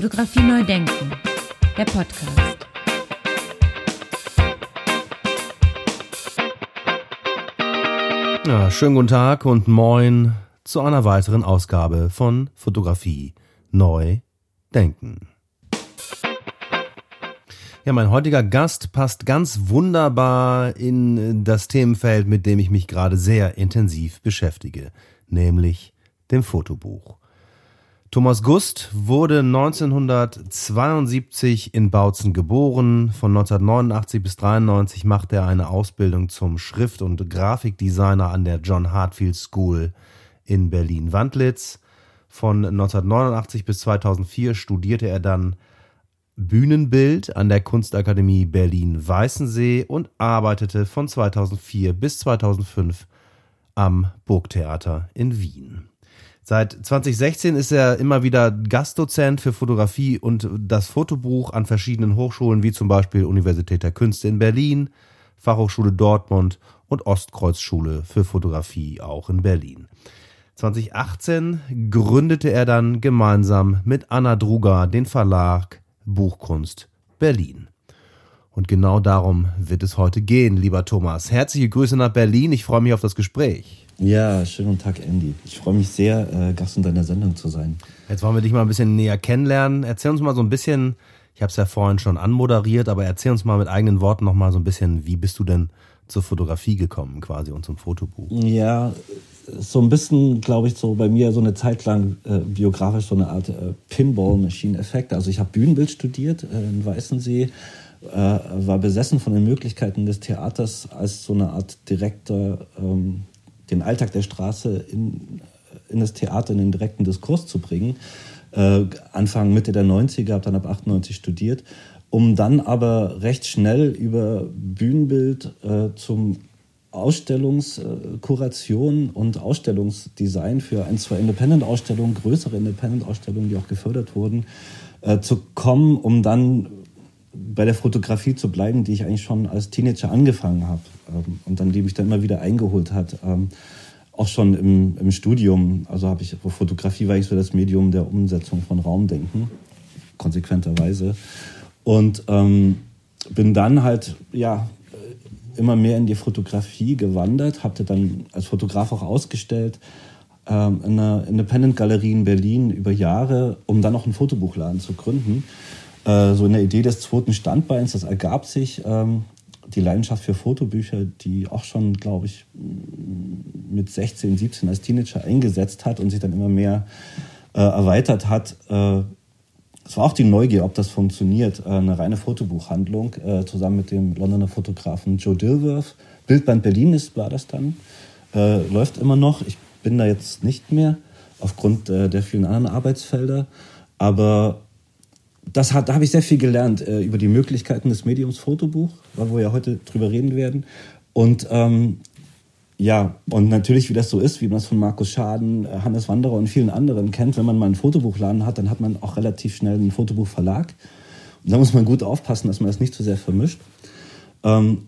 Fotografie neu denken, der Podcast. Ja, schönen guten Tag und moin zu einer weiteren Ausgabe von Fotografie neu denken. Ja, mein heutiger Gast passt ganz wunderbar in das Themenfeld, mit dem ich mich gerade sehr intensiv beschäftige, nämlich dem Fotobuch. Thomas Gust wurde 1972 in Bautzen geboren. Von 1989 bis 1993 machte er eine Ausbildung zum Schrift- und Grafikdesigner an der John Hartfield School in Berlin-Wandlitz. Von 1989 bis 2004 studierte er dann Bühnenbild an der Kunstakademie Berlin-Weißensee und arbeitete von 2004 bis 2005 am Burgtheater in Wien. Seit 2016 ist er immer wieder Gastdozent für Fotografie und das Fotobuch an verschiedenen Hochschulen wie zum Beispiel Universität der Künste in Berlin, Fachhochschule Dortmund und Ostkreuzschule für Fotografie auch in Berlin. 2018 gründete er dann gemeinsam mit Anna Druger den Verlag Buchkunst Berlin. Und genau darum wird es heute gehen, lieber Thomas. Herzliche Grüße nach Berlin. Ich freue mich auf das Gespräch. Ja, schönen guten Tag, Andy. Ich freue mich sehr, äh, Gast in deiner Sendung zu sein. Jetzt wollen wir dich mal ein bisschen näher kennenlernen. Erzähl uns mal so ein bisschen, ich habe es ja vorhin schon anmoderiert, aber erzähl uns mal mit eigenen Worten noch mal so ein bisschen, wie bist du denn zur Fotografie gekommen quasi und zum Fotobuch? Ja, so ein bisschen, glaube ich, so bei mir so eine Zeit lang äh, biografisch so eine Art äh, Pinball-Machine-Effekt. Also ich habe Bühnenbild studiert äh, in Weißensee, äh, war besessen von den Möglichkeiten des Theaters als so eine Art direkter, ähm, den Alltag der Straße in, in das Theater, in den direkten Diskurs zu bringen. Äh, Anfang, Mitte der 90er, habe dann ab 98 studiert um dann aber recht schnell über Bühnenbild äh, zum Ausstellungskuration und Ausstellungsdesign für ein, zwei Independent-Ausstellungen, größere Independent-Ausstellungen, die auch gefördert wurden, äh, zu kommen, um dann bei der Fotografie zu bleiben, die ich eigentlich schon als Teenager angefangen habe ähm, und dann die mich dann immer wieder eingeholt hat. Ähm, auch schon im, im Studium, also habe ich Fotografie war eigentlich so das Medium der Umsetzung von Raumdenken, konsequenterweise. Und ähm, bin dann halt, ja, immer mehr in die Fotografie gewandert, habe dann als Fotograf auch ausgestellt ähm, in einer Independent-Galerie in Berlin über Jahre, um dann auch einen Fotobuchladen zu gründen. Äh, so in der Idee des zweiten Standbeins, das ergab sich ähm, die Leidenschaft für Fotobücher, die auch schon, glaube ich, mit 16, 17 als Teenager eingesetzt hat und sich dann immer mehr äh, erweitert hat. Äh, es war auch die Neugier, ob das funktioniert. Äh, eine reine Fotobuchhandlung äh, zusammen mit dem Londoner Fotografen Joe Dilworth. Bildband Berlin ist, war das dann. Läuft immer noch. Ich bin da jetzt nicht mehr aufgrund der vielen anderen Arbeitsfelder. Aber das hat, da habe ich sehr viel gelernt äh, über die Möglichkeiten des Mediums Fotobuch, wo wir ja heute drüber reden werden. Und ähm, ja, und natürlich, wie das so ist, wie man es von Markus Schaden, äh, Hannes Wanderer und vielen anderen kennt, wenn man mal einen Fotobuchladen hat, dann hat man auch relativ schnell einen Fotobuchverlag. Und da muss man gut aufpassen, dass man das nicht zu sehr vermischt. Ähm,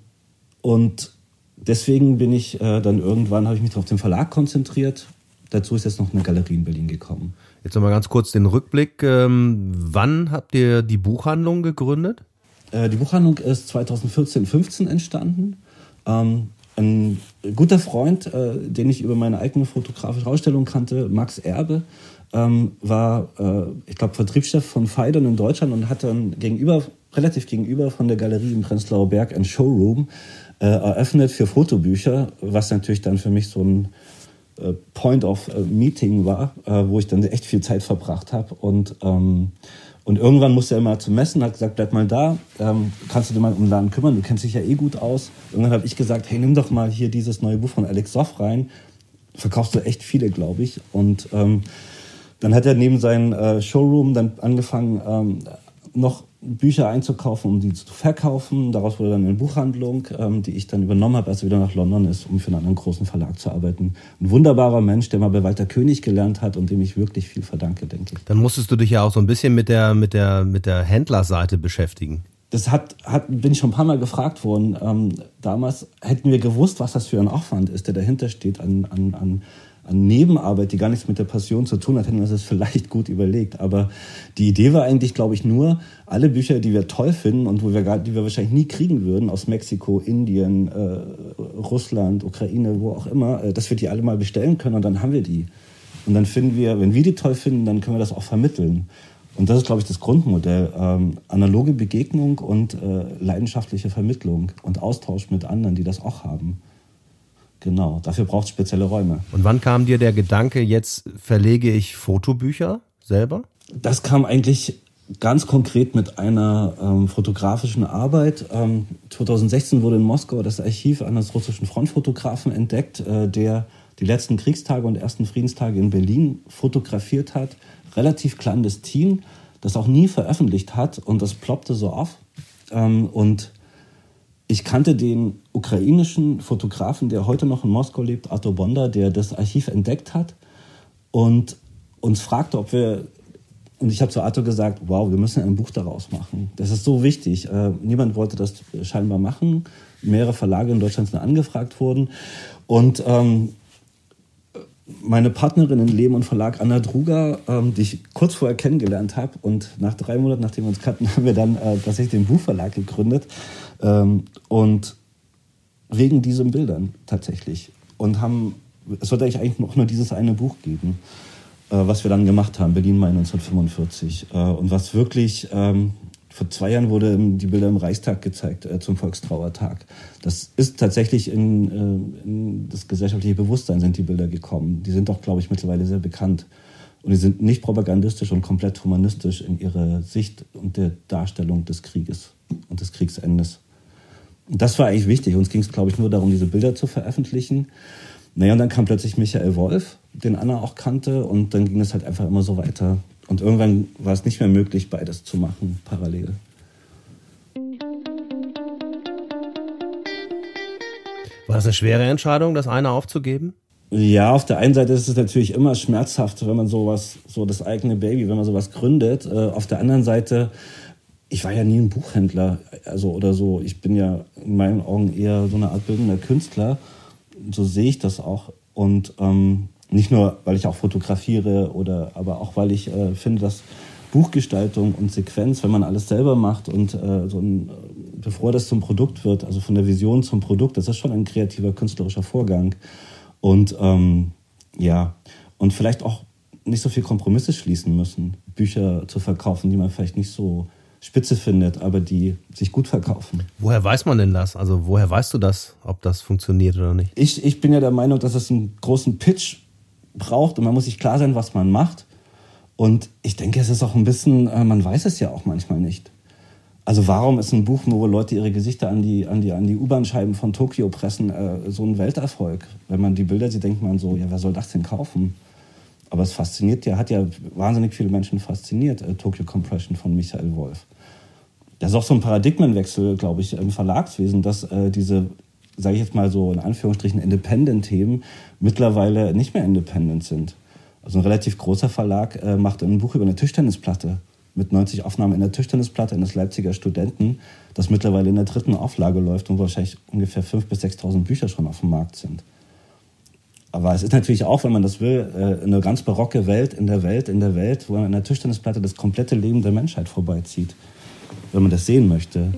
und deswegen bin ich äh, dann irgendwann, habe ich mich auf den Verlag konzentriert. Dazu ist jetzt noch eine Galerie in Berlin gekommen. Jetzt nochmal ganz kurz den Rückblick. Ähm, wann habt ihr die Buchhandlung gegründet? Äh, die Buchhandlung ist 2014, 15 entstanden. Ähm, ein guter Freund, äh, den ich über meine eigene fotografische Ausstellung kannte, Max Erbe, ähm, war, äh, ich glaube, Vertriebschef von Feidon in Deutschland und hat dann gegenüber, relativ gegenüber von der Galerie im Prenzlauer Berg ein Showroom äh, eröffnet für Fotobücher, was natürlich dann für mich so ein Point of äh, Meeting war, äh, wo ich dann echt viel Zeit verbracht habe und ähm, und irgendwann musste er mal zum Messen, hat gesagt, bleib mal da, ähm, kannst du dich mal um den Laden kümmern, du kennst dich ja eh gut aus. Irgendwann habe ich gesagt, hey, nimm doch mal hier dieses neue Buch von Alex Soff rein. Verkaufst du echt viele, glaube ich. Und ähm, dann hat er neben seinem äh, Showroom dann angefangen, ähm, noch Bücher einzukaufen, um die zu verkaufen. Daraus wurde dann eine Buchhandlung, ähm, die ich dann übernommen habe, als er wieder nach London ist, um für einen anderen großen Verlag zu arbeiten. Ein wunderbarer Mensch, der mal bei Walter König gelernt hat und dem ich wirklich viel verdanke, denke ich. Dann musstest du dich ja auch so ein bisschen mit der, mit der, mit der Händlerseite beschäftigen. Das hat, hat, bin ich schon ein paar Mal gefragt worden. Ähm, damals hätten wir gewusst, was das für ein Aufwand ist, der dahinter steht an, an, an Nebenarbeit, die gar nichts mit der Passion zu tun hat, hätten wir das vielleicht gut überlegt. Aber die Idee war eigentlich, glaube ich, nur, alle Bücher, die wir toll finden und wo wir gar, die wir wahrscheinlich nie kriegen würden, aus Mexiko, Indien, äh, Russland, Ukraine, wo auch immer, äh, dass wir die alle mal bestellen können und dann haben wir die. Und dann finden wir, wenn wir die toll finden, dann können wir das auch vermitteln. Und das ist, glaube ich, das Grundmodell. Ähm, analoge Begegnung und äh, leidenschaftliche Vermittlung und Austausch mit anderen, die das auch haben. Genau, dafür braucht es spezielle Räume. Und wann kam dir der Gedanke, jetzt verlege ich Fotobücher selber? Das kam eigentlich ganz konkret mit einer ähm, fotografischen Arbeit. Ähm, 2016 wurde in Moskau das Archiv eines russischen Frontfotografen entdeckt, äh, der die letzten Kriegstage und ersten Friedenstage in Berlin fotografiert hat. Relativ clandestin, das auch nie veröffentlicht hat und das ploppte so auf. Ähm, und ich kannte den ukrainischen Fotografen, der heute noch in Moskau lebt, Arto Bonda, der das Archiv entdeckt hat und uns fragte, ob wir und ich habe zu Arthur gesagt, wow, wir müssen ein Buch daraus machen. Das ist so wichtig. Äh, niemand wollte das scheinbar machen. Mehrere Verlage in Deutschland sind angefragt worden. Und ähm, meine Partnerin in Leben und Verlag, Anna Druger, ähm, die ich kurz vorher kennengelernt habe. Und nach drei Monaten, nachdem wir uns kannten, haben wir dann äh, tatsächlich den Buchverlag gegründet. Ähm, und wegen diesen Bildern tatsächlich. Und haben, es sollte eigentlich noch nur dieses eine Buch geben. Äh, was wir dann gemacht haben, Berlin Mai 1945. Äh, und was wirklich, ähm, vor zwei Jahren wurde die Bilder im Reichstag gezeigt äh, zum Volkstrauertag. Das ist tatsächlich in, in das gesellschaftliche Bewusstsein sind die Bilder gekommen. Die sind doch, glaube ich, mittlerweile sehr bekannt. Und die sind nicht propagandistisch und komplett humanistisch in ihrer Sicht und der Darstellung des Krieges und des Kriegsendes. Und das war eigentlich wichtig. Uns ging es, glaube ich, nur darum, diese Bilder zu veröffentlichen. Naja, und dann kam plötzlich Michael Wolf, den Anna auch kannte, und dann ging es halt einfach immer so weiter. Und irgendwann war es nicht mehr möglich, beides zu machen, parallel. War das eine schwere Entscheidung, das eine aufzugeben? Ja, auf der einen Seite ist es natürlich immer schmerzhaft, wenn man sowas, so das eigene Baby, wenn man sowas gründet. Äh, auf der anderen Seite, ich war ja nie ein Buchhändler, also oder so. Ich bin ja in meinen Augen eher so eine Art bildender Künstler so sehe ich das auch. Und ähm, nicht nur, weil ich auch fotografiere oder aber auch, weil ich äh, finde, dass Buchgestaltung und Sequenz, wenn man alles selber macht und äh, so ein, bevor das zum Produkt wird, also von der Vision zum Produkt, das ist schon ein kreativer künstlerischer Vorgang. Und ähm, ja, und vielleicht auch nicht so viel Kompromisse schließen müssen, Bücher zu verkaufen, die man vielleicht nicht so spitze findet, aber die sich gut verkaufen. Woher weiß man denn das? Also woher weißt du das, ob das funktioniert oder nicht? Ich, ich bin ja der Meinung, dass es einen großen Pitch braucht und man muss sich klar sein, was man macht. Und ich denke, es ist auch ein bisschen, äh, man weiß es ja auch manchmal nicht. Also warum ist ein Buch, wo Leute ihre Gesichter an die, an die, an die U-Bahn-Scheiben von Tokio pressen, äh, so ein Welterfolg? Wenn man die Bilder sieht, denkt man so, ja, wer soll das denn kaufen? Aber es fasziniert ja, hat ja wahnsinnig viele Menschen fasziniert, äh, Tokyo Compression von Michael Wolf. Das ist auch so ein Paradigmenwechsel, glaube ich, im Verlagswesen, dass äh, diese, sage ich jetzt mal so in Anführungsstrichen, Independent-Themen mittlerweile nicht mehr independent sind. Also ein relativ großer Verlag äh, macht ein Buch über eine Tischtennisplatte mit 90 Aufnahmen in der Tischtennisplatte eines Leipziger Studenten, das mittlerweile in der dritten Auflage läuft und wahrscheinlich ungefähr 5.000 bis 6.000 Bücher schon auf dem Markt sind. Aber es ist natürlich auch, wenn man das will, äh, eine ganz barocke Welt in der Welt, in der Welt, wo an der Tischtennisplatte das komplette Leben der Menschheit vorbeizieht, wenn man das sehen möchte.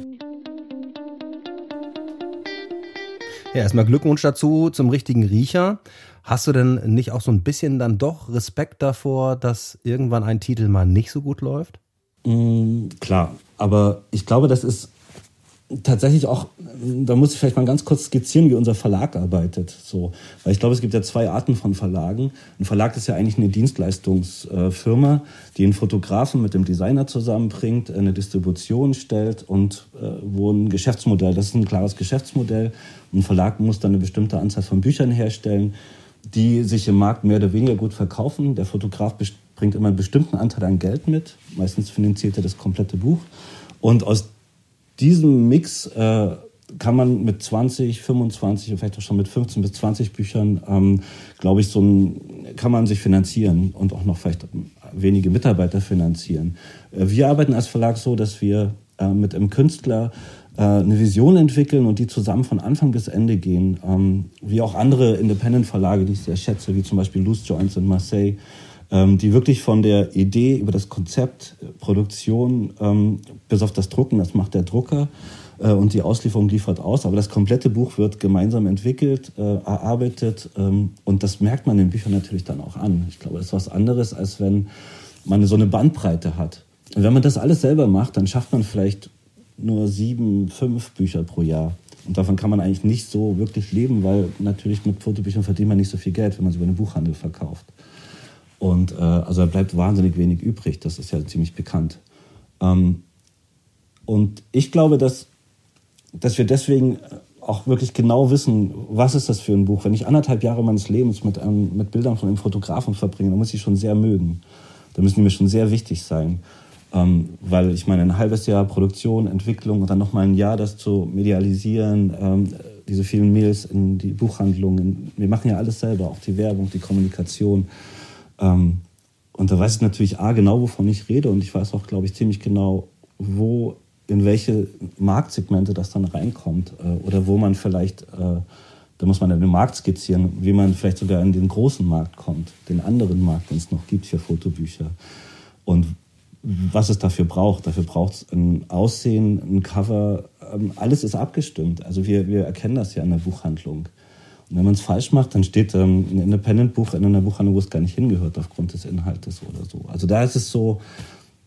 Ja, erstmal Glückwunsch dazu zum richtigen Riecher. Hast du denn nicht auch so ein bisschen dann doch Respekt davor, dass irgendwann ein Titel mal nicht so gut läuft? Mm, klar, aber ich glaube, das ist tatsächlich auch, da muss ich vielleicht mal ganz kurz skizzieren, wie unser Verlag arbeitet. So, weil ich glaube, es gibt ja zwei Arten von Verlagen. Ein Verlag ist ja eigentlich eine Dienstleistungsfirma, die einen Fotografen mit dem Designer zusammenbringt, eine Distribution stellt und äh, wo ein Geschäftsmodell, das ist ein klares Geschäftsmodell. Ein Verlag muss dann eine bestimmte Anzahl von Büchern herstellen, die sich im Markt mehr oder weniger gut verkaufen. Der Fotograf bringt immer einen bestimmten Anteil an Geld mit. Meistens finanziert er das komplette Buch. Und aus diesen Mix äh, kann man mit 20, 25 vielleicht auch schon mit 15 bis 20 Büchern, ähm, glaube ich, so ein, kann man sich finanzieren und auch noch vielleicht wenige Mitarbeiter finanzieren. Äh, wir arbeiten als Verlag so, dass wir äh, mit einem Künstler äh, eine Vision entwickeln und die zusammen von Anfang bis Ende gehen. Ähm, wie auch andere Independent-Verlage, die ich sehr schätze, wie zum Beispiel Loose Joints in Marseille, die wirklich von der Idee über das Konzept, äh, Produktion ähm, bis auf das Drucken, das macht der Drucker äh, und die Auslieferung liefert aus. Aber das komplette Buch wird gemeinsam entwickelt, äh, erarbeitet ähm, und das merkt man den Büchern natürlich dann auch an. Ich glaube, das ist was anderes, als wenn man so eine Bandbreite hat. Und wenn man das alles selber macht, dann schafft man vielleicht nur sieben, fünf Bücher pro Jahr. Und davon kann man eigentlich nicht so wirklich leben, weil natürlich mit Fotobüchern verdient man nicht so viel Geld, wenn man sie über den Buchhandel verkauft. Und äh, also da bleibt wahnsinnig wenig übrig, das ist ja ziemlich bekannt. Ähm, und ich glaube, dass, dass wir deswegen auch wirklich genau wissen, was ist das für ein Buch. Wenn ich anderthalb Jahre meines Lebens mit, ähm, mit Bildern von einem Fotografen verbringe, dann muss ich schon sehr mögen. Da müssen die mir schon sehr wichtig sein. Ähm, weil ich meine, ein halbes Jahr Produktion, Entwicklung und dann nochmal ein Jahr das zu medialisieren, ähm, diese vielen Mails in die Buchhandlungen. Wir machen ja alles selber, auch die Werbung, die Kommunikation. Ähm, und da weiß ich natürlich A, genau, wovon ich rede und ich weiß auch, glaube ich, ziemlich genau, wo, in welche Marktsegmente das dann reinkommt äh, oder wo man vielleicht, äh, da muss man dann den Markt skizzieren, wie man vielleicht sogar in den großen Markt kommt, den anderen Markt, den es noch gibt für Fotobücher. Und was es dafür braucht. Dafür braucht es ein Aussehen, ein Cover. Ähm, alles ist abgestimmt. Also wir, wir erkennen das ja in der Buchhandlung. Wenn man es falsch macht, dann steht ähm, ein Independent-Buch in einer Buchhandlung, wo es gar nicht hingehört aufgrund des Inhaltes oder so. Also da ist es so,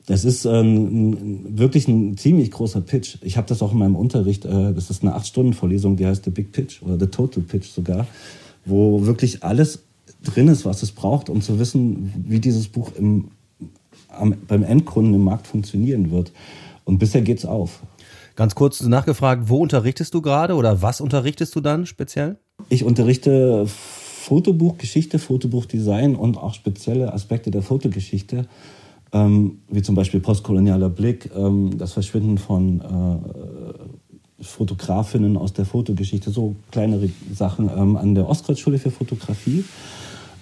das ist ähm, wirklich ein ziemlich großer Pitch. Ich habe das auch in meinem Unterricht, äh, das ist eine acht Stunden Vorlesung, die heißt The Big Pitch oder The Total Pitch sogar, wo wirklich alles drin ist, was es braucht, um zu wissen, wie dieses Buch im am, beim Endkunden im Markt funktionieren wird. Und bisher geht's auf. Ganz kurz nachgefragt, wo unterrichtest du gerade oder was unterrichtest du dann speziell? Ich unterrichte Fotobuchgeschichte, Fotobuchdesign und auch spezielle Aspekte der Fotogeschichte, ähm, wie zum Beispiel postkolonialer Blick, ähm, das Verschwinden von äh, Fotografinnen aus der Fotogeschichte, so kleinere Sachen ähm, an der Ostkreuzschule für Fotografie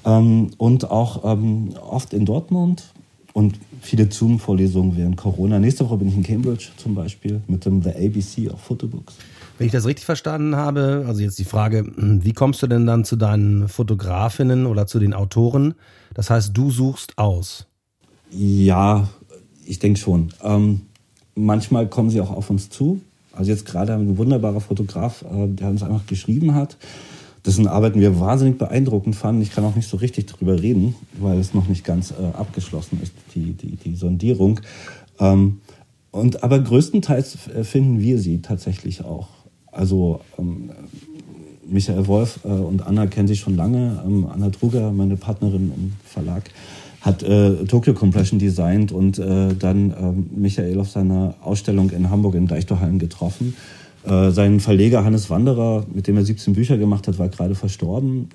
ähm, und auch ähm, oft in Dortmund und viele Zoom-Vorlesungen während Corona. Nächste Woche bin ich in Cambridge zum Beispiel mit dem The ABC of Photobooks. Wenn ich das richtig verstanden habe, also jetzt die Frage, wie kommst du denn dann zu deinen Fotografinnen oder zu den Autoren? Das heißt, du suchst aus. Ja, ich denke schon. Ähm, manchmal kommen sie auch auf uns zu. Also jetzt gerade einen wunderbaren Fotograf, äh, der uns einfach geschrieben hat dessen Arbeiten wir wahnsinnig beeindruckend fanden. Ich kann auch nicht so richtig drüber reden, weil es noch nicht ganz äh, abgeschlossen ist, die, die, die Sondierung. Ähm, und, aber größtenteils äh, finden wir sie tatsächlich auch. Also ähm, Michael Wolf äh, und Anna kennen sich schon lange. Ähm, Anna Truger, meine Partnerin im Verlag, hat äh, Tokyo Compression designt und äh, dann ähm, Michael auf seiner Ausstellung in Hamburg in Deichtorhallen getroffen. Äh, sein Verleger Hannes Wanderer, mit dem er 17 Bücher gemacht hat, war gerade verstorben.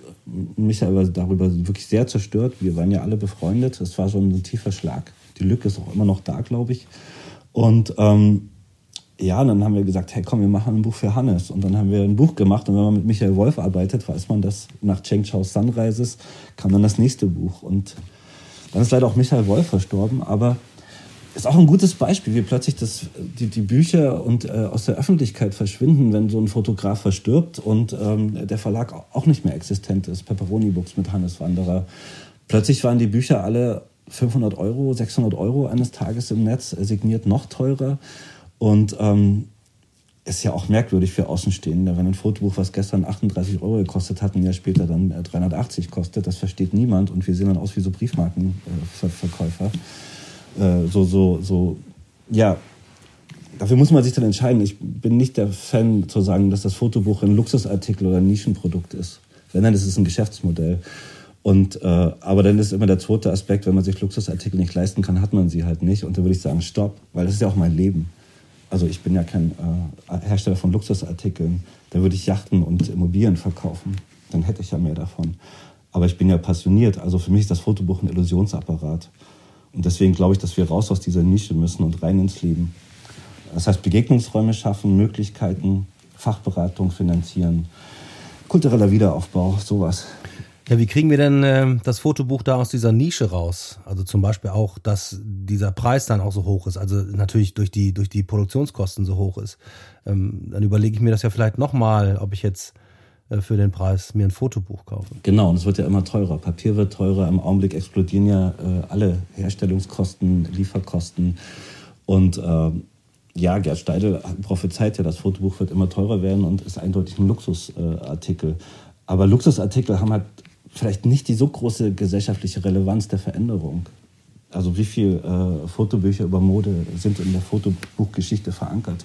Michael war darüber wirklich sehr zerstört. Wir waren ja alle befreundet. Es war schon ein tiefer Schlag. Die Lücke ist auch immer noch da, glaube ich. Und ähm, ja, dann haben wir gesagt, hey komm, wir machen ein Buch für Hannes. Und dann haben wir ein Buch gemacht. Und wenn man mit Michael Wolf arbeitet, weiß man, dass nach Cheng Chao's Sunrises kam dann das nächste Buch. Und dann ist leider auch Michael Wolf verstorben. Aber ist auch ein gutes Beispiel, wie plötzlich das, die, die Bücher und äh, aus der Öffentlichkeit verschwinden, wenn so ein Fotograf verstirbt und ähm, der Verlag auch nicht mehr existent ist. Pepperoni Books mit Hannes Wanderer. Plötzlich waren die Bücher alle 500 Euro, 600 Euro eines Tages im Netz, signiert noch teurer. Und ähm, ist ja auch merkwürdig für Außenstehende, wenn ein Fotobuch, was gestern 38 Euro gekostet hat, ein Jahr später dann 380 äh, kostet. Das versteht niemand und wir sehen dann aus wie so Briefmarkenverkäufer. Äh, äh, so, so, so, ja, dafür muss man sich dann entscheiden. Ich bin nicht der Fan zu sagen, dass das Fotobuch ein Luxusartikel oder ein Nischenprodukt ist. Wenn, dann ist es ein Geschäftsmodell. Und, äh, aber dann ist immer der zweite Aspekt, wenn man sich Luxusartikel nicht leisten kann, hat man sie halt nicht. Und da würde ich sagen, stopp, weil das ist ja auch mein Leben. Also ich bin ja kein äh, Hersteller von Luxusartikeln. Da würde ich Yachten und Immobilien verkaufen. Dann hätte ich ja mehr davon. Aber ich bin ja passioniert. Also für mich ist das Fotobuch ein Illusionsapparat. Und deswegen glaube ich, dass wir raus aus dieser Nische müssen und rein ins Leben. Das heißt, Begegnungsräume schaffen, Möglichkeiten, Fachberatung finanzieren, kultureller Wiederaufbau, sowas. Ja, wie kriegen wir denn äh, das Fotobuch da aus dieser Nische raus? Also zum Beispiel auch, dass dieser Preis dann auch so hoch ist, also natürlich durch die, durch die Produktionskosten so hoch ist. Ähm, dann überlege ich mir das ja vielleicht nochmal, ob ich jetzt äh, für den Preis mir ein Fotobuch kaufe. Genau, und es wird ja immer teurer. Papier wird teurer, im Augenblick explodieren ja äh, alle Herstellungskosten, Lieferkosten. Und äh, ja, Gerd Steidel prophezeit ja, das Fotobuch wird immer teurer werden und ist eindeutig ein Luxusartikel. Aber Luxusartikel haben halt vielleicht nicht die so große gesellschaftliche Relevanz der Veränderung. Also wie viele äh, Fotobücher über Mode sind in der Fotobuchgeschichte verankert,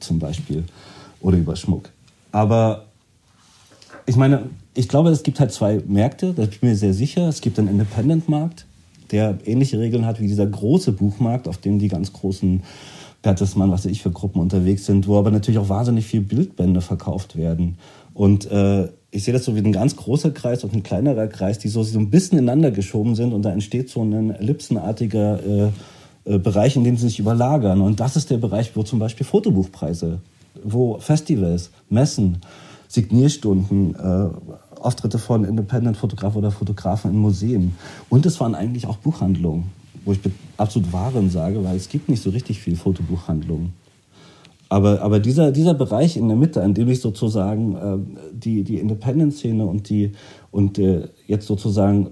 zum Beispiel, oder über Schmuck. Aber ich meine, ich glaube, es gibt halt zwei Märkte, da bin ich mir sehr sicher. Es gibt einen Independent-Markt, der ähnliche Regeln hat wie dieser große Buchmarkt, auf dem die ganz großen Bertelsmann, was weiß ich für Gruppen unterwegs sind, wo aber natürlich auch wahnsinnig viel Bildbände verkauft werden. Und äh, ich sehe das so wie ein ganz großer Kreis und ein kleinerer Kreis, die so, so ein bisschen ineinander geschoben sind und da entsteht so ein ellipsenartiger äh, äh, Bereich, in dem sie sich überlagern. Und das ist der Bereich, wo zum Beispiel Fotobuchpreise, wo Festivals, Messen, Signierstunden, äh, Auftritte von Independent-Fotografen oder Fotografen in Museen. Und es waren eigentlich auch Buchhandlungen, wo ich absolut Waren sage, weil es gibt nicht so richtig viel Fotobuchhandlungen. Aber, aber dieser, dieser Bereich in der Mitte, an dem ich sozusagen äh, die, die Independent-Szene und, die, und äh, jetzt sozusagen,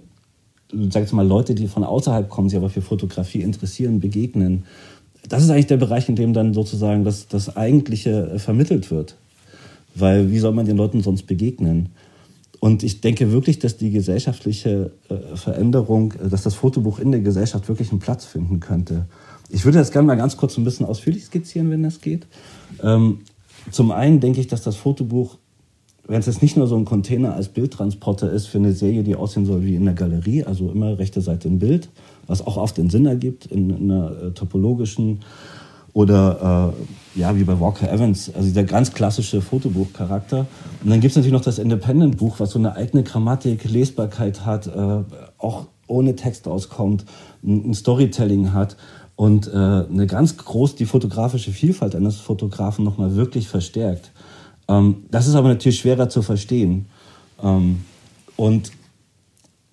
sag ich mal, Leute, die von außerhalb kommen, sich aber für Fotografie interessieren, begegnen, das ist eigentlich der Bereich, in dem dann sozusagen das, das Eigentliche äh, vermittelt wird. Weil wie soll man den Leuten sonst begegnen? Und ich denke wirklich, dass die gesellschaftliche äh, Veränderung, äh, dass das Fotobuch in der Gesellschaft wirklich einen Platz finden könnte. Ich würde das gerne mal ganz kurz ein bisschen ausführlich skizzieren, wenn das geht. Ähm, zum einen denke ich, dass das Fotobuch, wenn es jetzt nicht nur so ein Container als Bildtransporter ist für eine Serie, die aussehen soll wie in der Galerie, also immer rechte Seite ein Bild, was auch oft den Sinn ergibt in, in einer äh, topologischen oder äh, ja, wie bei Walker Evans, also der ganz klassische Fotobuchcharakter. Und dann gibt es natürlich noch das Independent-Buch, was so eine eigene Grammatik, Lesbarkeit hat, äh, auch ohne Text auskommt, ein, ein Storytelling hat und äh, eine ganz groß die fotografische Vielfalt eines Fotografen nochmal wirklich verstärkt. Ähm, das ist aber natürlich schwerer zu verstehen. Ähm, und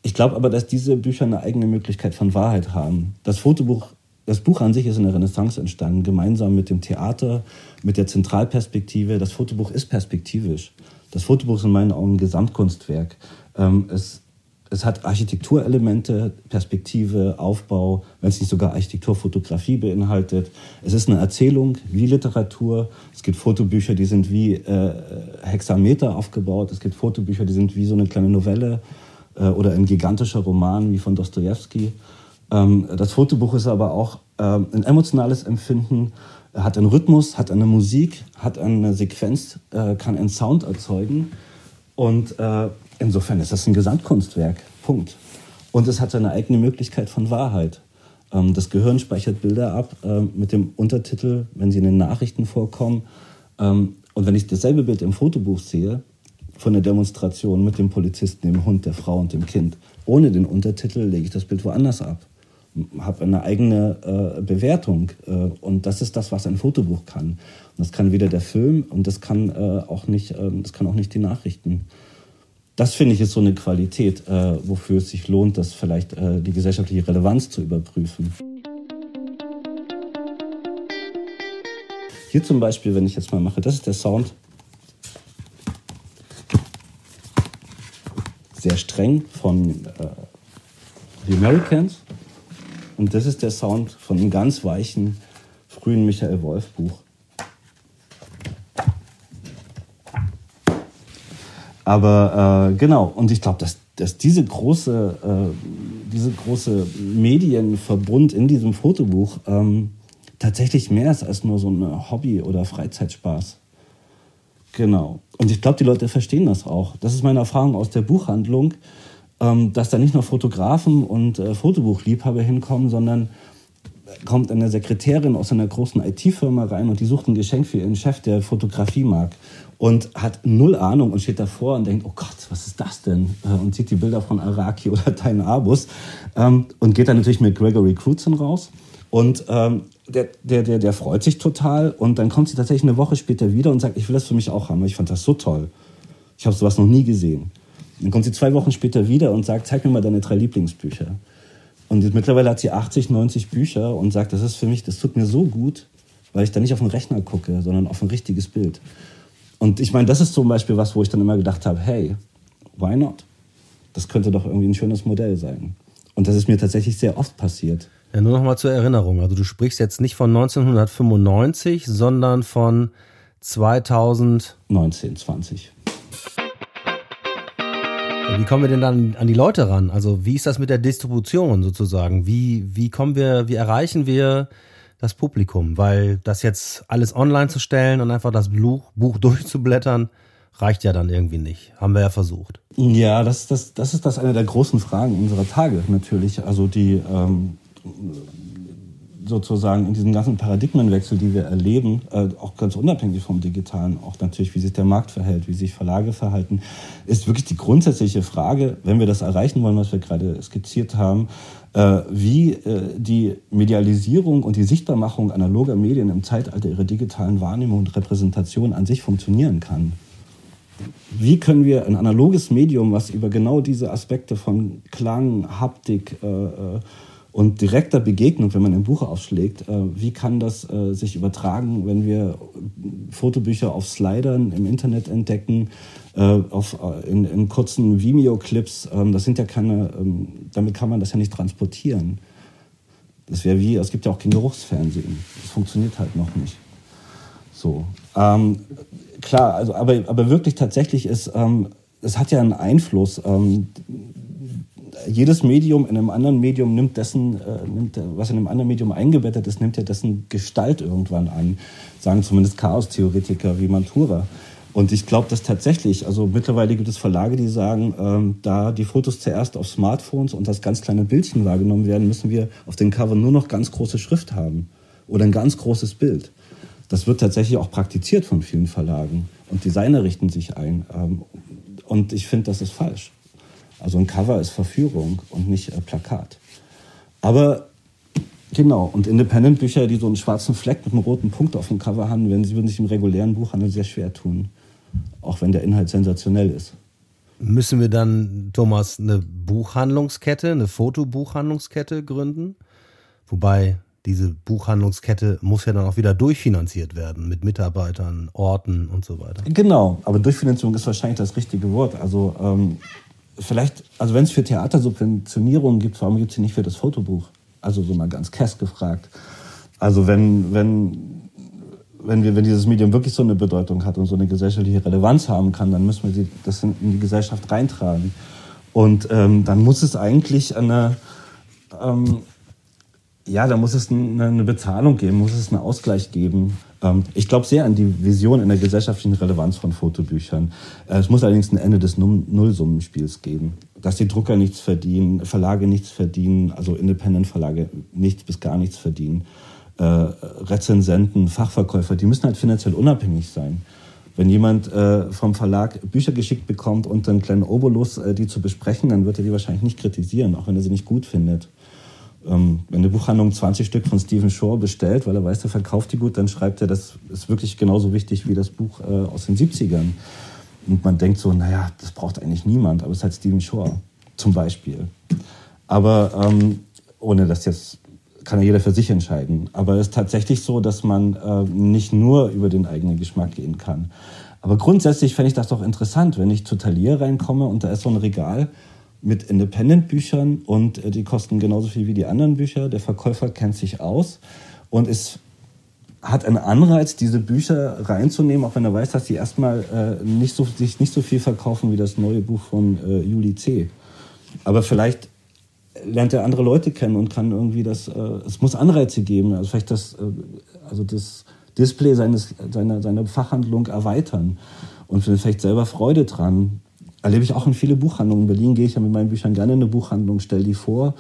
ich glaube aber, dass diese Bücher eine eigene Möglichkeit von Wahrheit haben. Das Fotobuch, das Buch an sich ist in der Renaissance entstanden, gemeinsam mit dem Theater, mit der Zentralperspektive. Das Fotobuch ist perspektivisch. Das Fotobuch ist in meinen Augen ein Gesamtkunstwerk. Ähm, es es hat Architekturelemente, Perspektive, Aufbau, wenn es nicht sogar Architekturfotografie beinhaltet. Es ist eine Erzählung wie Literatur. Es gibt Fotobücher, die sind wie äh, Hexameter aufgebaut. Es gibt Fotobücher, die sind wie so eine kleine Novelle äh, oder ein gigantischer Roman wie von Dostoevsky. Ähm, das Fotobuch ist aber auch äh, ein emotionales Empfinden, hat einen Rhythmus, hat eine Musik, hat eine Sequenz, äh, kann einen Sound erzeugen. Und äh, Insofern ist das ein Gesamtkunstwerk. Punkt. Und es hat seine eigene Möglichkeit von Wahrheit. Ähm, das Gehirn speichert Bilder ab ähm, mit dem Untertitel, wenn sie in den Nachrichten vorkommen. Ähm, und wenn ich dasselbe Bild im Fotobuch sehe, von der Demonstration mit dem Polizisten, dem Hund, der Frau und dem Kind, ohne den Untertitel lege ich das Bild woanders ab. Habe eine eigene äh, Bewertung. Äh, und das ist das, was ein Fotobuch kann. Das kann weder der Film und das kann, äh, auch, nicht, das kann auch nicht die Nachrichten das finde ich ist so eine Qualität, äh, wofür es sich lohnt, das vielleicht äh, die gesellschaftliche Relevanz zu überprüfen. Hier zum Beispiel, wenn ich jetzt mal mache, das ist der Sound. Sehr streng von äh, The Americans. Und das ist der Sound von einem ganz weichen, frühen Michael Wolf Buch. Aber äh, genau, und ich glaube, dass, dass diese große, äh, diese große Medienverbund in diesem Fotobuch ähm, tatsächlich mehr ist als nur so ein Hobby- oder Freizeitspaß. Genau. Und ich glaube, die Leute verstehen das auch. Das ist meine Erfahrung aus der Buchhandlung, ähm, dass da nicht nur Fotografen und äh, Fotobuchliebhaber hinkommen, sondern kommt eine Sekretärin aus einer großen IT-Firma rein und die sucht ein Geschenk für ihren Chef, der Fotografie mag und hat null Ahnung und steht davor und denkt, oh Gott, was ist das denn? Äh, und sieht die Bilder von Araki oder Dein Abus ähm, und geht dann natürlich mit Gregory Crutzen raus. Und ähm, der, der, der, der freut sich total und dann kommt sie tatsächlich eine Woche später wieder und sagt, ich will das für mich auch haben. Ich fand das so toll. Ich habe sowas noch nie gesehen. Dann kommt sie zwei Wochen später wieder und sagt, zeig mir mal deine drei Lieblingsbücher. Und mittlerweile hat sie 80, 90 Bücher und sagt, das ist für mich, das tut mir so gut, weil ich da nicht auf den Rechner gucke, sondern auf ein richtiges Bild. Und ich meine, das ist zum Beispiel was, wo ich dann immer gedacht habe, hey, why not? Das könnte doch irgendwie ein schönes Modell sein. Und das ist mir tatsächlich sehr oft passiert. Ja, nur noch mal zur Erinnerung. Also du sprichst jetzt nicht von 1995, sondern von 2019, 20. Wie kommen wir denn dann an die Leute ran? Also wie ist das mit der Distribution sozusagen? Wie, wie kommen wir, wie erreichen wir das Publikum, weil das jetzt alles online zu stellen und einfach das Buch, Buch durchzublättern, reicht ja dann irgendwie nicht. Haben wir ja versucht. Ja, das, das, das ist das eine der großen Fragen unserer Tage natürlich. Also die ähm, sozusagen in diesem ganzen Paradigmenwechsel, die wir erleben, äh, auch ganz unabhängig vom Digitalen, auch natürlich, wie sich der Markt verhält, wie sich Verlage verhalten, ist wirklich die grundsätzliche Frage, wenn wir das erreichen wollen, was wir gerade skizziert haben, äh, wie äh, die Medialisierung und die Sichtbarmachung analoger Medien im Zeitalter ihrer digitalen Wahrnehmung und Repräsentation an sich funktionieren kann. Wie können wir ein analoges Medium, was über genau diese Aspekte von Klang, Haptik äh, und direkter Begegnung, wenn man ein Buch aufschlägt, äh, wie kann das äh, sich übertragen, wenn wir Fotobücher auf Slidern im Internet entdecken, äh, auf, in, in, kurzen Vimeo-Clips. Ähm, das sind ja keine, ähm, damit kann man das ja nicht transportieren. Das wäre wie, es gibt ja auch kein Geruchsfernsehen. Das funktioniert halt noch nicht. So. Ähm, klar, also, aber, aber wirklich tatsächlich ist, ähm, es hat ja einen Einfluss. Ähm, jedes Medium in einem anderen Medium nimmt dessen, äh, nimmt, was in einem anderen Medium eingebettet ist, nimmt ja dessen Gestalt irgendwann an. Sagen zumindest Chaos-Theoretiker wie Mantura. Und ich glaube, dass tatsächlich, also mittlerweile gibt es Verlage, die sagen, ähm, da die Fotos zuerst auf Smartphones und das ganz kleine Bildchen wahrgenommen werden, müssen wir auf den Cover nur noch ganz große Schrift haben oder ein ganz großes Bild. Das wird tatsächlich auch praktiziert von vielen Verlagen und Designer richten sich ein. Ähm, und ich finde, das ist falsch. Also ein Cover ist Verführung und nicht äh, Plakat. Aber Genau, und Independent-Bücher, die so einen schwarzen Fleck mit einem roten Punkt auf dem Cover haben, wenn sie würden sich im regulären Buchhandel sehr schwer tun auch wenn der Inhalt sensationell ist. Müssen wir dann, Thomas, eine Buchhandlungskette, eine Fotobuchhandlungskette gründen? Wobei diese Buchhandlungskette muss ja dann auch wieder durchfinanziert werden mit Mitarbeitern, Orten und so weiter. Genau, aber Durchfinanzierung ist wahrscheinlich das richtige Wort. Also ähm, vielleicht, also wenn es für Theatersubventionierungen gibt, warum gibt es sie nicht für das Fotobuch? Also so mal ganz kess gefragt. Also wenn, wenn wenn, wir, wenn dieses Medium wirklich so eine Bedeutung hat und so eine gesellschaftliche Relevanz haben kann, dann müssen wir das in, die Gesellschaft reintragen. Und ähm, dann muss es eigentlich eine, ähm, ja, da muss es eine, eine, Bezahlung geben, muss es einen Ausgleich geben. Ähm, ich glaube sehr an die Vision in der gesellschaftlichen Relevanz von Fotobüchern. Äh, es muss allerdings ein Ende des Nullsummenspiels geben. Dass die Drucker nichts verdienen, Verlage nichts verdienen, also Independent-Verlage nichts bis gar nichts verdienen äh, Rezensenten, Fachverkäufer, die müssen halt finanziell unabhängig sein. Wenn jemand äh, vom Verlag Bücher geschickt bekommt und einen kleinen Obolus, äh, die zu besprechen, dann wird er die wahrscheinlich nicht kritisieren, auch wenn er sie nicht gut findet. Ähm, wenn eine Buchhandlung 20 Stück von Stephen Shore bestellt, weil er weiß, er verkauft die gut, dann schreibt er, das ist wirklich genauso wichtig wie das Buch äh, aus den 70ern. Und man denkt so, naja, das braucht eigentlich niemand, aber es ist halt Stephen Shore zum Beispiel. Aber ähm, ohne das jetzt kann ja jeder für sich entscheiden. Aber es ist tatsächlich so, dass man äh, nicht nur über den eigenen Geschmack gehen kann. Aber grundsätzlich fände ich das doch interessant, wenn ich zu Talier reinkomme und da ist so ein Regal mit Independent-Büchern und äh, die kosten genauso viel wie die anderen Bücher. Der Verkäufer kennt sich aus und es hat einen Anreiz, diese Bücher reinzunehmen, auch wenn er weiß, dass sie erstmal äh, nicht so, sich nicht so viel verkaufen wie das neue Buch von äh, Juli C. Aber vielleicht lernt er andere Leute kennen und kann irgendwie das, äh, es muss Anreize geben, also vielleicht das, äh, also das Display seines, seiner, seiner Fachhandlung erweitern und vielleicht selber Freude dran. Erlebe ich auch in viele Buchhandlungen. In Berlin gehe ich ja mit meinen Büchern gerne in eine Buchhandlung, stelle die vor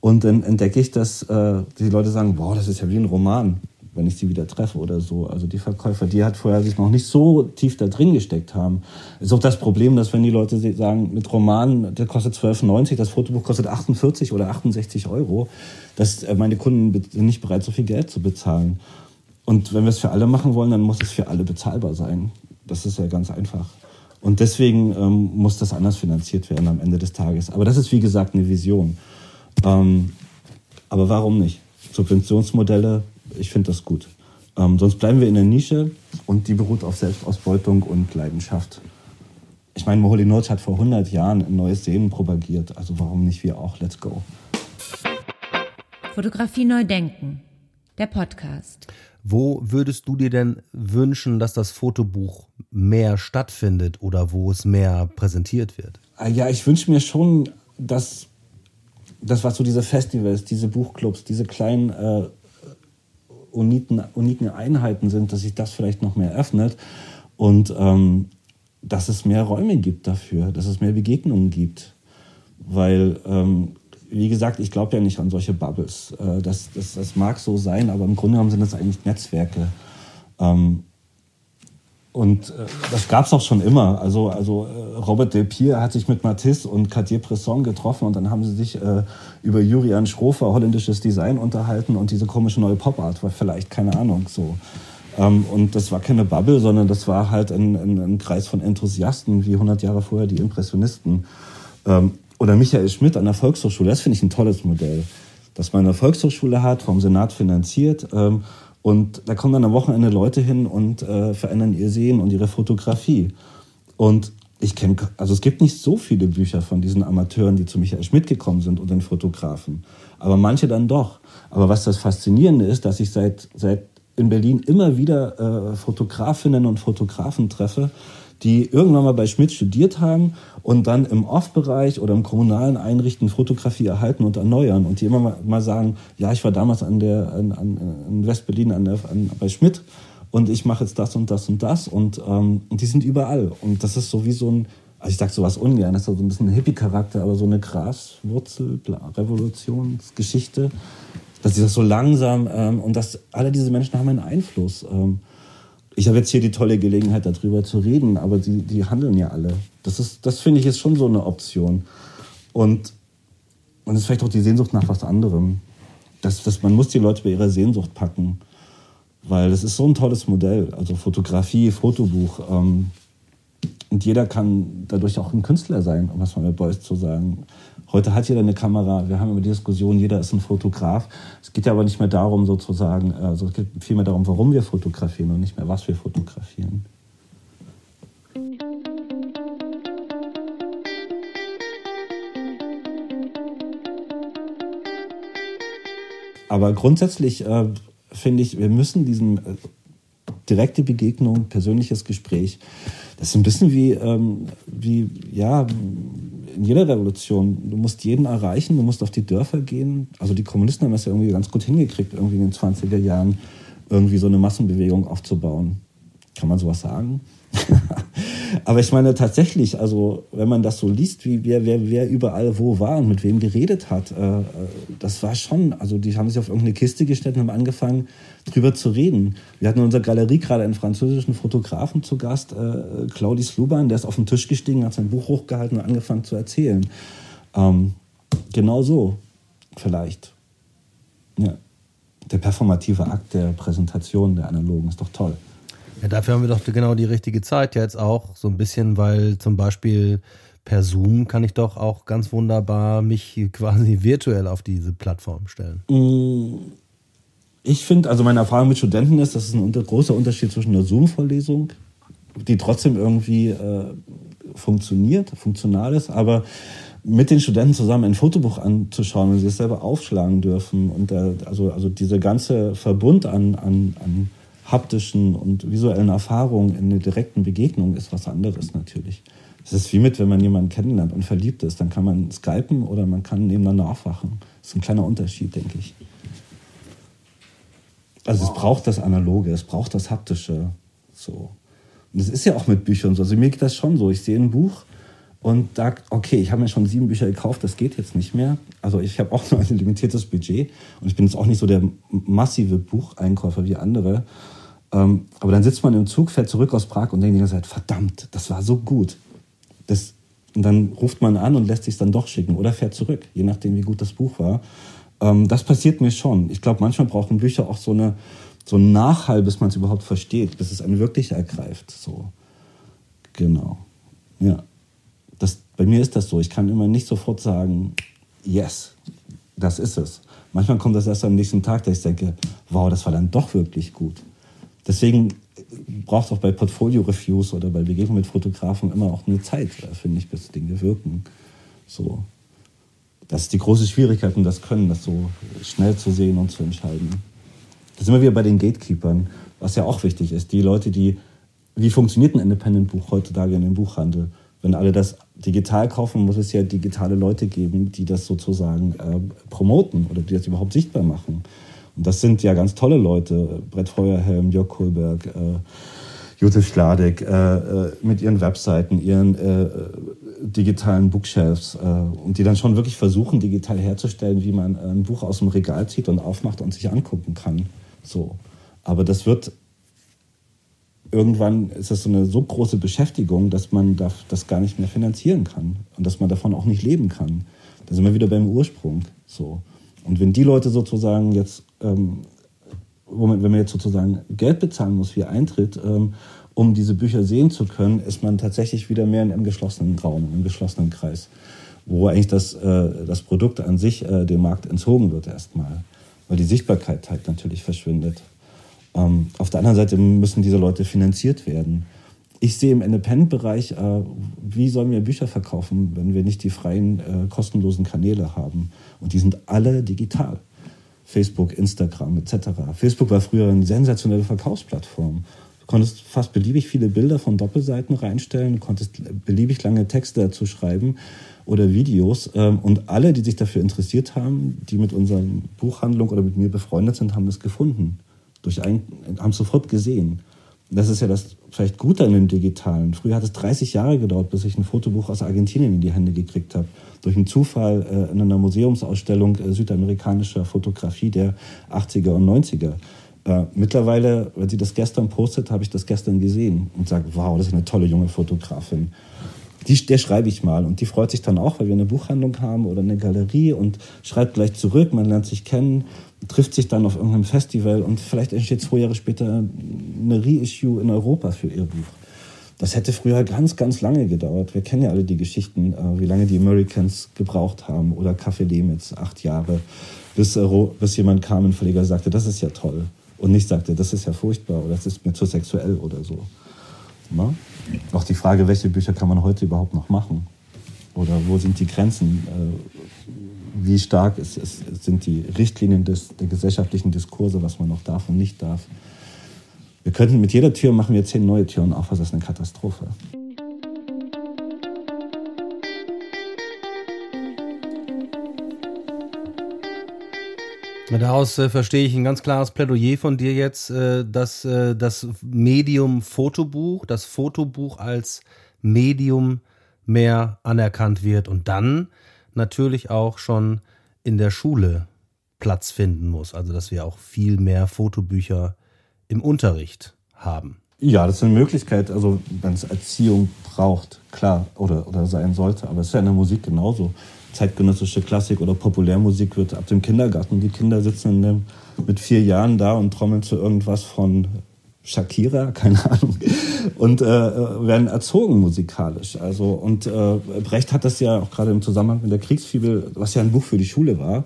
und dann entdecke ich, dass äh, die Leute sagen, boah, das ist ja wie ein Roman wenn ich sie wieder treffe oder so. Also die Verkäufer, die hat vorher sich noch nicht so tief da drin gesteckt haben. Ist auch das Problem, dass wenn die Leute sagen, mit Roman, der kostet 12,90, das Fotobuch kostet 48 oder 68 Euro, dass äh, meine Kunden sind nicht bereit, so viel Geld zu bezahlen. Und wenn wir es für alle machen wollen, dann muss es für alle bezahlbar sein. Das ist ja ganz einfach. Und deswegen ähm, muss das anders finanziert werden am Ende des Tages. Aber das ist, wie gesagt, eine Vision. Ähm, aber warum nicht? Subventionsmodelle, ich finde das gut. Ähm, sonst bleiben wir in der Nische und die beruht auf Selbstausbeutung und Leidenschaft. Ich meine, Moholy Notes hat vor 100 Jahren ein neues Sehen propagiert. Also warum nicht wir auch? Let's go. Fotografie neu denken. Der Podcast. Wo würdest du dir denn wünschen, dass das Fotobuch mehr stattfindet oder wo es mehr präsentiert wird? Ah, ja, ich wünsche mir schon, dass das, was so diese Festivals, diese Buchclubs, diese kleinen äh, uniken, uniken Einheiten sind, dass sich das vielleicht noch mehr öffnet und ähm, dass es mehr Räume gibt dafür, dass es mehr Begegnungen gibt. Weil ähm, wie gesagt, ich glaube ja nicht an solche Bubbles. Äh, das, das, das mag so sein, aber im Grunde genommen sind das eigentlich Netzwerke. Ähm, und äh, das gab es auch schon immer. Also, also äh, Robert Delpierre hat sich mit Matisse und Cartier-Bresson getroffen und dann haben sie sich über Julian Schrofer, holländisches Design, unterhalten und diese komische neue Pop-Art war vielleicht, keine Ahnung, so. Ähm, und das war keine Bubble, sondern das war halt ein, ein, ein Kreis von Enthusiasten, wie 100 Jahre vorher die Impressionisten. Ähm, oder Michael Schmidt an der Volkshochschule, das finde ich ein tolles Modell, dass man eine Volkshochschule hat, vom Senat finanziert ähm, und da kommen dann am Wochenende Leute hin und äh, verändern ihr Sehen und ihre Fotografie. Und ich kenne, also es gibt nicht so viele Bücher von diesen Amateuren, die zu Michael Schmidt gekommen sind und den Fotografen, aber manche dann doch. Aber was das Faszinierende ist, dass ich seit, seit in Berlin immer wieder äh, Fotografinnen und Fotografen treffe, die irgendwann mal bei Schmidt studiert haben und dann im Off-Bereich oder im kommunalen Einrichten Fotografie erhalten und erneuern und die immer mal, sagen, ja, ich war damals an der, an, an, in West-Berlin an an, bei Schmidt und ich mache jetzt das und das und das und, ähm, und die sind überall und das ist so wie so ein, also ich sage sowas ungern, das ist so ein bisschen ein Hippie-Charakter, aber so eine Graswurzel, Revolutionsgeschichte, dass sie das so langsam ähm, und dass alle diese Menschen haben einen Einfluss. Ähm, ich habe jetzt hier die tolle Gelegenheit, darüber zu reden, aber die, die handeln ja alle. Das, das finde ich ist schon so eine Option. Und, und es ist vielleicht auch die Sehnsucht nach was anderem. Das, das, man muss die Leute bei ihrer Sehnsucht packen, weil das ist so ein tolles Modell. Also Fotografie, Fotobuch. Ähm, und jeder kann dadurch auch ein Künstler sein, um was mal mit Beuys zu sagen. Heute hat jeder eine Kamera. Wir haben immer die Diskussion, jeder ist ein Fotograf. Es geht ja aber nicht mehr darum, sozusagen, also es geht vielmehr darum, warum wir fotografieren und nicht mehr, was wir fotografieren. Aber grundsätzlich äh, finde ich, wir müssen diesen äh, direkte Begegnung, persönliches Gespräch, das ist ein bisschen wie, ähm, wie ja, in jeder Revolution. Du musst jeden erreichen, du musst auf die Dörfer gehen. Also die Kommunisten haben das ja irgendwie ganz gut hingekriegt, irgendwie in den 20er Jahren irgendwie so eine Massenbewegung aufzubauen. Kann man sowas sagen? Aber ich meine tatsächlich, also wenn man das so liest, wie wer, wer, wer überall wo war und mit wem geredet hat, äh, äh, das war schon, also die haben sich auf irgendeine Kiste gestellt und haben angefangen, drüber zu reden. Wir hatten in unserer Galerie gerade einen französischen Fotografen zu Gast, äh, Claudis Luban, der ist auf den Tisch gestiegen, hat sein Buch hochgehalten und angefangen zu erzählen. Ähm, genau so, vielleicht. Ja. Der performative Akt der Präsentation der Analogen ist doch toll. Ja, dafür haben wir doch genau die richtige Zeit jetzt auch. So ein bisschen, weil zum Beispiel per Zoom kann ich doch auch ganz wunderbar mich quasi virtuell auf diese Plattform stellen. Mm, ich finde, also meine Erfahrung mit Studenten ist, dass es ein großer Unterschied zwischen einer Zoom-Vorlesung, die trotzdem irgendwie äh, funktioniert, funktional ist, aber mit den Studenten zusammen ein Fotobuch anzuschauen und sie es selber aufschlagen dürfen und äh, also, also dieser ganze Verbund an, an, an haptischen und visuellen Erfahrungen in der direkten Begegnung ist was anderes natürlich. Es ist wie mit, wenn man jemanden kennenlernt und verliebt ist, dann kann man skypen oder man kann nebeneinander aufwachen. Das ist ein kleiner Unterschied, denke ich. Also es braucht das Analoge, es braucht das Haptische. So. Und das ist ja auch mit Büchern so. Also mir geht das schon so. Ich sehe ein Buch und sage, okay, ich habe mir schon sieben Bücher gekauft, das geht jetzt nicht mehr. Also ich habe auch nur ein limitiertes Budget und ich bin jetzt auch nicht so der massive Bucheinkäufer wie andere. Ähm, aber dann sitzt man im Zug, fährt zurück aus Prag und denkt die ganze Zeit, verdammt, das war so gut. Das, und dann ruft man an und lässt sich dann doch schicken oder fährt zurück, je nachdem, wie gut das Buch war. Ähm, das passiert mir schon. Ich glaube, manchmal brauchen Bücher auch so, eine, so einen Nachhall, bis man es überhaupt versteht, bis es einen wirklich ergreift. So. Genau. Ja. Das, bei mir ist das so. Ich kann immer nicht sofort sagen, yes, das ist es. Manchmal kommt das erst am nächsten Tag, dass ich denke, wow, das war dann doch wirklich gut. Deswegen braucht es auch bei Portfolio-Reviews oder bei Begegnungen mit Fotografen immer auch eine Zeit, äh, finde ich, bis Dinge wirken. So. Das ist die große Schwierigkeit und das Können, das so schnell zu sehen und zu entscheiden. Da sind wir wieder bei den Gatekeepers, was ja auch wichtig ist. Die Leute, die, wie funktioniert ein Independent-Buch heutzutage in dem Buchhandel? Wenn alle das digital kaufen, muss es ja digitale Leute geben, die das sozusagen äh, promoten oder die das überhaupt sichtbar machen. Und das sind ja ganz tolle Leute. Brett Feuerhelm, Jörg Kohlberg, äh, Jutta Schladek, äh, äh, mit ihren Webseiten, ihren äh, digitalen Bookshelves äh, und die dann schon wirklich versuchen, digital herzustellen, wie man ein Buch aus dem Regal zieht und aufmacht und sich angucken kann. So. Aber das wird irgendwann ist das so eine so große Beschäftigung, dass man das gar nicht mehr finanzieren kann und dass man davon auch nicht leben kann. Da sind wir wieder beim Ursprung. So. Und wenn die Leute sozusagen jetzt, ähm, wenn man jetzt sozusagen Geld bezahlen muss wie Eintritt, ähm, um diese Bücher sehen zu können, ist man tatsächlich wieder mehr in einem geschlossenen Raum, im geschlossenen Kreis, wo eigentlich das, äh, das Produkt an sich äh, dem Markt entzogen wird erstmal, weil die Sichtbarkeit halt natürlich verschwindet. Ähm, auf der anderen Seite müssen diese Leute finanziert werden. Ich sehe im Independent-Bereich, äh, wie sollen wir Bücher verkaufen, wenn wir nicht die freien, äh, kostenlosen Kanäle haben? Und die sind alle digital. Facebook, Instagram etc. Facebook war früher eine sensationelle Verkaufsplattform. Du konntest fast beliebig viele Bilder von Doppelseiten reinstellen, konntest beliebig lange Texte dazu schreiben oder Videos. Ähm, und alle, die sich dafür interessiert haben, die mit unserer Buchhandlung oder mit mir befreundet sind, haben es gefunden durch ein, haben sofort gesehen. Das ist ja das vielleicht Gute an dem Digitalen. Früher hat es 30 Jahre gedauert, bis ich ein Fotobuch aus Argentinien in die Hände gekriegt habe. Durch einen Zufall äh, in einer Museumsausstellung äh, südamerikanischer Fotografie der 80er und 90er. Äh, mittlerweile, wenn sie das gestern postet, habe ich das gestern gesehen und sage, wow, das ist eine tolle junge Fotografin. Die, der schreibe ich mal und die freut sich dann auch, weil wir eine Buchhandlung haben oder eine Galerie und schreibt gleich zurück, man lernt sich kennen trifft sich dann auf irgendeinem Festival und vielleicht entsteht zwei Jahre später eine Reissue in Europa für ihr Buch. Das hätte früher ganz, ganz lange gedauert. Wir kennen ja alle die Geschichten, äh, wie lange die Americans gebraucht haben oder Café Demitz, acht Jahre, bis, äh, bis jemand kam, ein Verleger sagte, das ist ja toll. Und nicht sagte, das ist ja furchtbar oder das ist mir zu sexuell oder so. Na? Auch die Frage, welche Bücher kann man heute überhaupt noch machen? Oder wo sind die Grenzen? Äh, wie stark ist, ist, sind die Richtlinien des, der gesellschaftlichen Diskurse, was man noch darf und nicht darf. Wir könnten mit jeder Tür machen wir zehn neue Türen auf, was ist eine Katastrophe. Daraus äh, verstehe ich ein ganz klares Plädoyer von dir jetzt, äh, dass äh, das Medium Fotobuch, das Fotobuch als Medium mehr anerkannt wird und dann natürlich auch schon in der Schule Platz finden muss. Also dass wir auch viel mehr Fotobücher im Unterricht haben. Ja, das ist eine Möglichkeit, also wenn es Erziehung braucht, klar, oder, oder sein sollte. Aber es ist ja in der Musik genauso. Zeitgenössische Klassik oder Populärmusik wird ab dem Kindergarten. Die Kinder sitzen dem, mit vier Jahren da und trommeln zu irgendwas von Shakira, keine Ahnung, und äh, werden erzogen musikalisch. Also und äh, Brecht hat das ja auch gerade im Zusammenhang mit der Kriegsfibel, was ja ein Buch für die Schule war,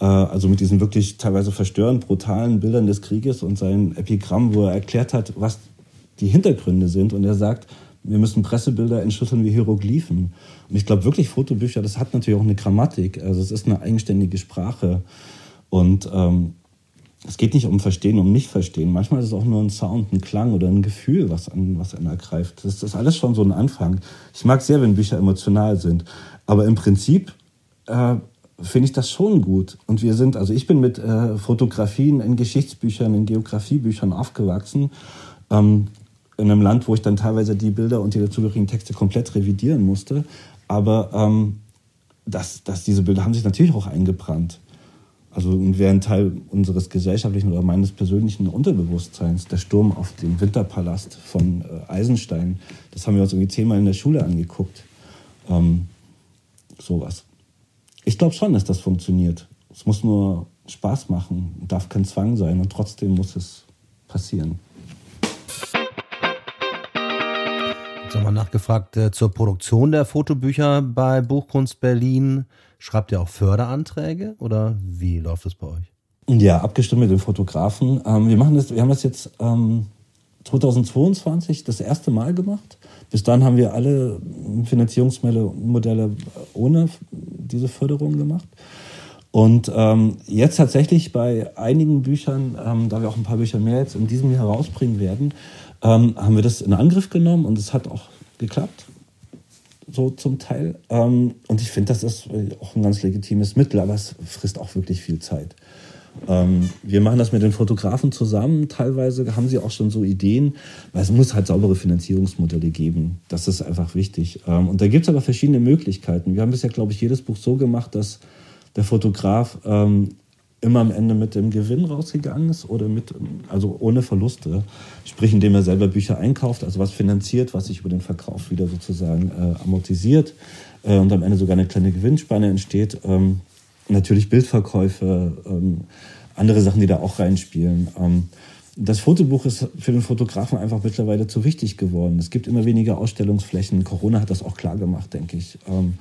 äh, also mit diesen wirklich teilweise verstörend brutalen Bildern des Krieges und sein Epigramm, wo er erklärt hat, was die Hintergründe sind. Und er sagt, wir müssen Pressebilder entschlüsseln wie Hieroglyphen. Und ich glaube wirklich, Fotobücher, das hat natürlich auch eine Grammatik. Also es ist eine eigenständige Sprache. Und ähm, es geht nicht um Verstehen, um Nicht-Verstehen. Manchmal ist es auch nur ein Sound, ein Klang oder ein Gefühl, was, an, was einen ergreift. Das ist alles schon so ein Anfang. Ich mag sehr, wenn Bücher emotional sind. Aber im Prinzip äh, finde ich das schon gut. Und wir sind, also ich bin mit äh, Fotografien in Geschichtsbüchern, in Geografiebüchern aufgewachsen. Ähm, in einem Land, wo ich dann teilweise die Bilder und die dazugehörigen Texte komplett revidieren musste. Aber ähm, das, das, diese Bilder haben sich natürlich auch eingebrannt. Also wäre ein Teil unseres gesellschaftlichen oder meines persönlichen Unterbewusstseins. Der Sturm auf den Winterpalast von äh, Eisenstein, das haben wir uns irgendwie zehnmal in der Schule angeguckt. Ähm, sowas. Ich glaube schon, dass das funktioniert. Es muss nur Spaß machen, darf kein Zwang sein und trotzdem muss es passieren. Sag mal nachgefragt äh, zur Produktion der Fotobücher bei Buchkunst Berlin. Schreibt ihr auch Förderanträge oder wie läuft das bei euch? Ja, abgestimmt mit den Fotografen. Ähm, wir machen das, wir haben das jetzt ähm, 2022 das erste Mal gemacht. Bis dann haben wir alle Finanzierungsmodelle ohne diese Förderung gemacht. Und ähm, jetzt tatsächlich bei einigen Büchern, ähm, da wir auch ein paar Bücher mehr jetzt in diesem Jahr herausbringen werden, ähm, haben wir das in Angriff genommen und es hat auch geklappt. So zum Teil. Ähm, und ich finde, das ist auch ein ganz legitimes Mittel, aber es frisst auch wirklich viel Zeit. Ähm, wir machen das mit den Fotografen zusammen. Teilweise haben sie auch schon so Ideen, weil es muss halt saubere Finanzierungsmodelle geben. Das ist einfach wichtig. Ähm, und da gibt es aber verschiedene Möglichkeiten. Wir haben bisher, glaube ich, jedes Buch so gemacht, dass der Fotograf ähm, immer am Ende mit dem Gewinn rausgegangen ist oder mit, also ohne Verluste. Sprich, indem er selber Bücher einkauft, also was finanziert, was sich über den Verkauf wieder sozusagen äh, amortisiert äh, und am Ende sogar eine kleine Gewinnspanne entsteht. Ähm, natürlich Bildverkäufe, ähm, andere Sachen, die da auch reinspielen. Ähm, das Fotobuch ist für den Fotografen einfach mittlerweile zu wichtig geworden. Es gibt immer weniger Ausstellungsflächen. Corona hat das auch klar gemacht, denke ich. Ähm,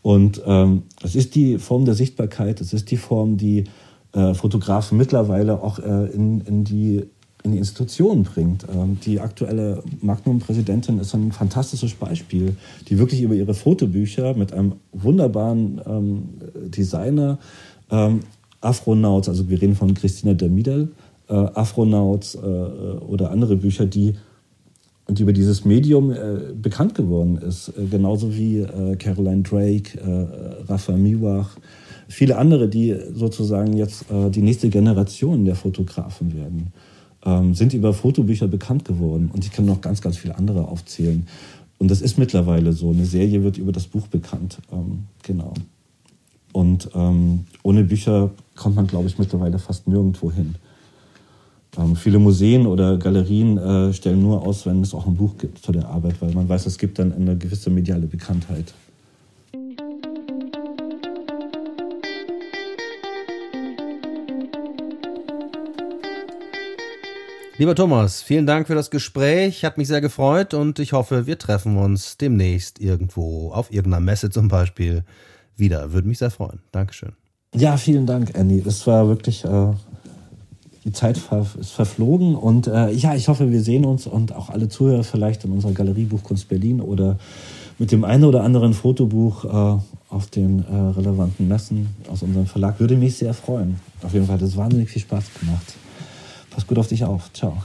und ähm, es ist die Form der Sichtbarkeit, es ist die Form, die äh, Fotografen mittlerweile auch äh, in, in, die, in die Institutionen bringt. Ähm, die aktuelle Magnum-Präsidentin ist ein fantastisches Beispiel, die wirklich über ihre Fotobücher mit einem wunderbaren ähm, Designer, ähm, Afronauts, also wir reden von Christina Dermidel, äh, Afronauts äh, oder andere Bücher, die und über dieses Medium äh, bekannt geworden ist. Äh, genauso wie äh, Caroline Drake, äh, Rafa Miwach, viele andere, die sozusagen jetzt äh, die nächste Generation der Fotografen werden, ähm, sind über Fotobücher bekannt geworden. Und ich kann noch ganz, ganz viele andere aufzählen. Und das ist mittlerweile so. Eine Serie wird über das Buch bekannt. Ähm, genau. Und ähm, ohne Bücher kommt man, glaube ich, mittlerweile fast nirgendwo hin. Ähm, viele Museen oder Galerien äh, stellen nur aus, wenn es auch ein Buch gibt zu der Arbeit, weil man weiß, es gibt dann eine gewisse mediale Bekanntheit. Lieber Thomas, vielen Dank für das Gespräch. Hat mich sehr gefreut und ich hoffe, wir treffen uns demnächst irgendwo, auf irgendeiner Messe zum Beispiel, wieder. Würde mich sehr freuen. Dankeschön. Ja, vielen Dank, Andy. Das war wirklich äh, die Zeit ist verflogen und äh, ja, ich hoffe, wir sehen uns und auch alle Zuhörer vielleicht in unserer Galerie Buchkunst Berlin oder mit dem einen oder anderen Fotobuch äh, auf den äh, relevanten Messen aus unserem Verlag. Würde mich sehr freuen. Auf jeden Fall hat es wahnsinnig viel Spaß gemacht. Pass gut auf dich auf. Ciao.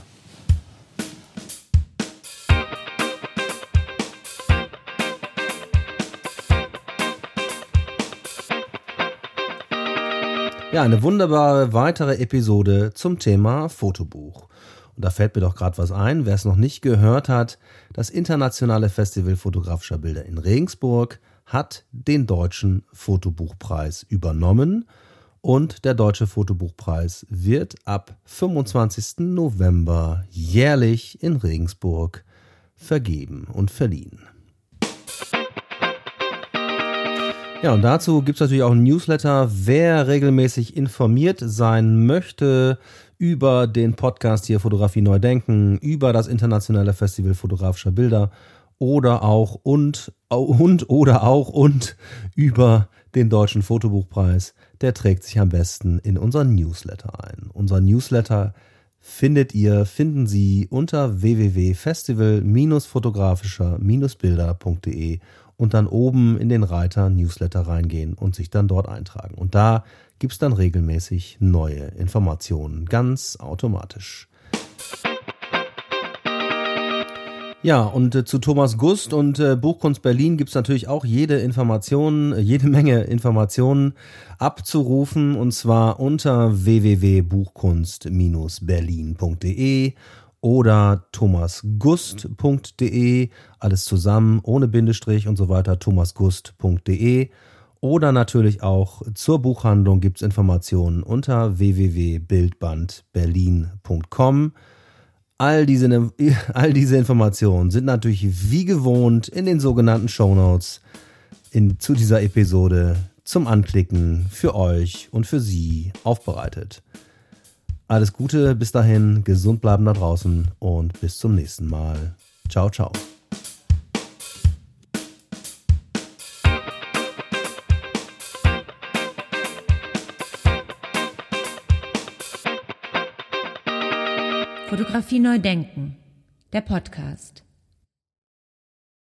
Ja, eine wunderbare weitere Episode zum Thema Fotobuch. Und da fällt mir doch gerade was ein, wer es noch nicht gehört hat, das Internationale Festival fotografischer Bilder in Regensburg hat den Deutschen Fotobuchpreis übernommen und der Deutsche Fotobuchpreis wird ab 25. November jährlich in Regensburg vergeben und verliehen. Ja, und dazu gibt es natürlich auch ein Newsletter. Wer regelmäßig informiert sein möchte über den Podcast hier Fotografie Neu Denken, über das internationale Festival fotografischer Bilder oder auch und, und oder auch und über den deutschen Fotobuchpreis, der trägt sich am besten in unseren Newsletter ein. Unser Newsletter findet ihr, finden Sie unter www.festival-fotografischer-bilder.de und dann oben in den Reiter Newsletter reingehen und sich dann dort eintragen. Und da gibt es dann regelmäßig neue Informationen, ganz automatisch. Ja, und äh, zu Thomas Gust und äh, Buchkunst Berlin gibt es natürlich auch jede Information, äh, jede Menge Informationen abzurufen und zwar unter www.buchkunst-berlin.de oder thomasgust.de, alles zusammen, ohne Bindestrich und so weiter, thomasgust.de. Oder natürlich auch zur Buchhandlung gibt es Informationen unter www.bildbandberlin.com. All diese, all diese Informationen sind natürlich wie gewohnt in den sogenannten Shownotes in, zu dieser Episode zum Anklicken für euch und für Sie aufbereitet. Alles Gute, bis dahin, gesund bleiben da draußen und bis zum nächsten Mal. Ciao, ciao. Fotografie neu denken, der Podcast.